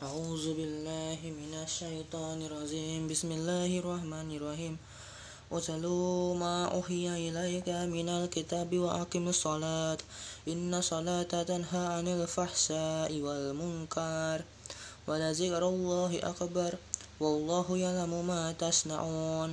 أعوذ بالله من الشيطان الرجيم. بسم الله الرحمن الرحيم. وتلو ما أوحي إليك من الكتاب وأقم الصلاة. إن الصلاة تنهى عن الفحشاء والمنكر ولذكر الله أكبر. والله يعلم ما تصنعون.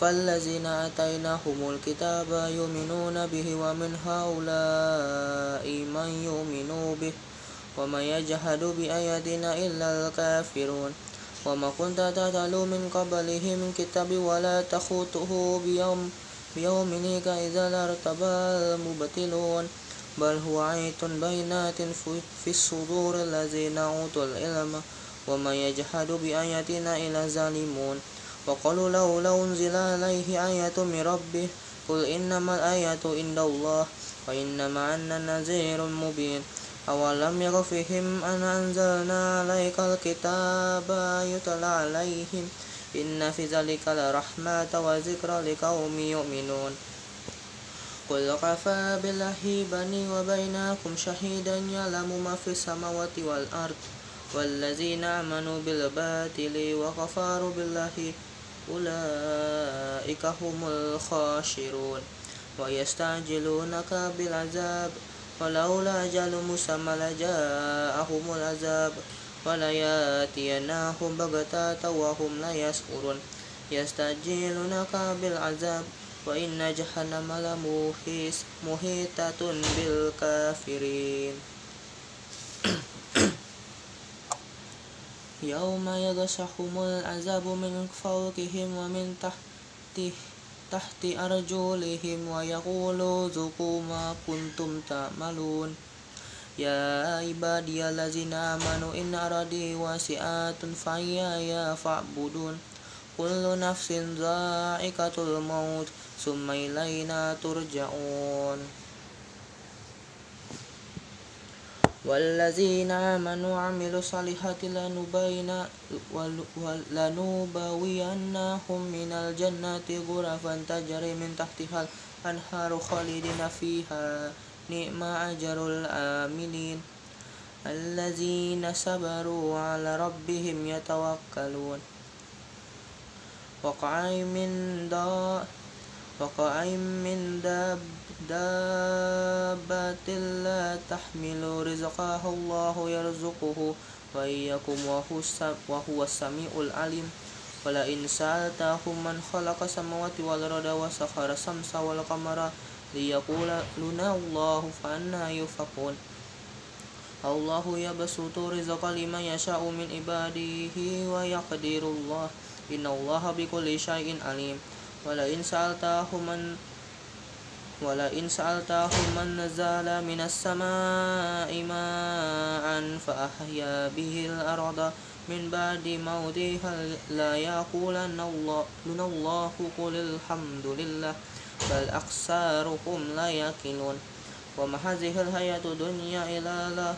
فالذين آتيناهم الكتاب يؤمنون به ومن هؤلاء من يؤمن به وما يجحد بآياتنا إلا الكافرون وما كنت تتلو من قبله من كتاب ولا تخوته بيوم بيومك إذا لارتبى المبتلون بل هو عيت بينات في الصدور الذين أوتوا العلم وما يجحد بآياتنا إلا الظالمون وقالوا لولا أنزل عليه آية من ربه قل إنما الآية عند الله وإنما أنا نذير مبين. أولم يكفهم أن أنزلنا عليك الكتاب يتلى عليهم؟ إن في ذلك لرحمة وذكرى لقوم يؤمنون. قل كفى بالله بني وبينكم شهيدا يعلم ما في السماوات والأرض والذين آمنوا بالباطل وكفروا بالله. أولئك هم الخاسرون. ويستعجلونك بالعذاب. ولولا أجل مسمى لجاءهم العذاب. ولياتيناهم بغتة وهم لا يشعرون. يستعجلونك بالعذاب. وإن جهنم لمحيطة بالكافرين. يوم يغشهم العذاب من فوقهم ومن تحت تحت أرجلهم ويقول ذوقوا ما كنتم تعملون. يا عبادي الذين آمنوا إن أرضي واسعة فإياي فاعبدون. كل نفس ذائقة الموت ثم إلينا ترجعون. والذين آمنوا وعملوا الصالحات لنبوينهم من الجنة غرفا تجري من تحتها الأنهار خالدين فيها. نعم أجر العاملين الذين صبروا على ربهم يتوكلون. وقع من دا وقع من داب دابة لا تحمل رزقها الله يرزقه وإياكم وهو السميع العليم. ولئن سألتهم من خلق السماوات والأرض وسخر الشمس والقمر ليقولون الله فأنا يؤفكون الله يبسط الرزق لمن يشاء من عباده ويقدر الله. إن الله بكل شيء عليم. ولئن سألتهم من ولئن سألتهم من نزل من السماء ماء فأحيا به الأرض من بعد موتها لا يقولن الله الله قل الحمد لله بل أكثرهم لا يقلون وما هذه الحياة الدنيا إلا له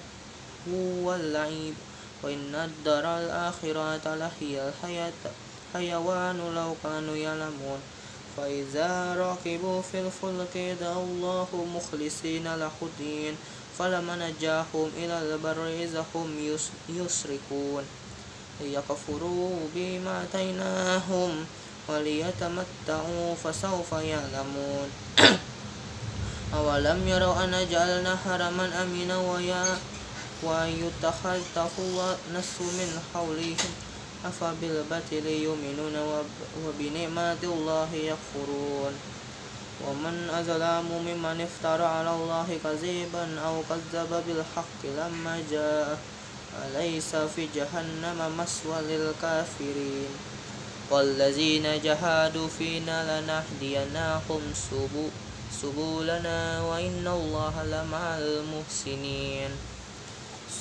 واللعب وإن الدار الآخرة لهي الحياة حيوان لو كانوا يعلمون فإذا ركبوا في الفلك دعوا الله مخلصين له الدين فلما نجاهم إلى البر إذا هم يشركون ليكفروا بما آتيناهم وليتمتعوا فسوف يعلمون. أولم يروا أن جعلنا حرما أمينا ويتخطف الناس من حولهم. أفبالباطل يؤمنون وبنعمة الله يكفرون. ومن أظلم ممن افترى على الله كذبا أو كذب بالحق لما جاء أليس في جهنم مسوى للكافرين؟ والذين جهادوا فينا لنهديناهم سبلنا وإن الله لمع المحسنين.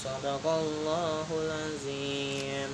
صدق الله العظيم.